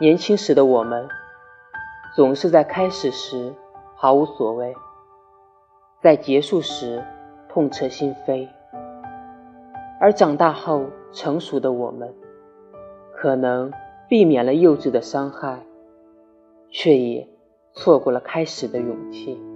年轻时的我们总是在开始时毫无所谓在结束时痛彻心扉。而长大后成熟的我们可能避免了幼稚的伤害却也错过了开始的勇气。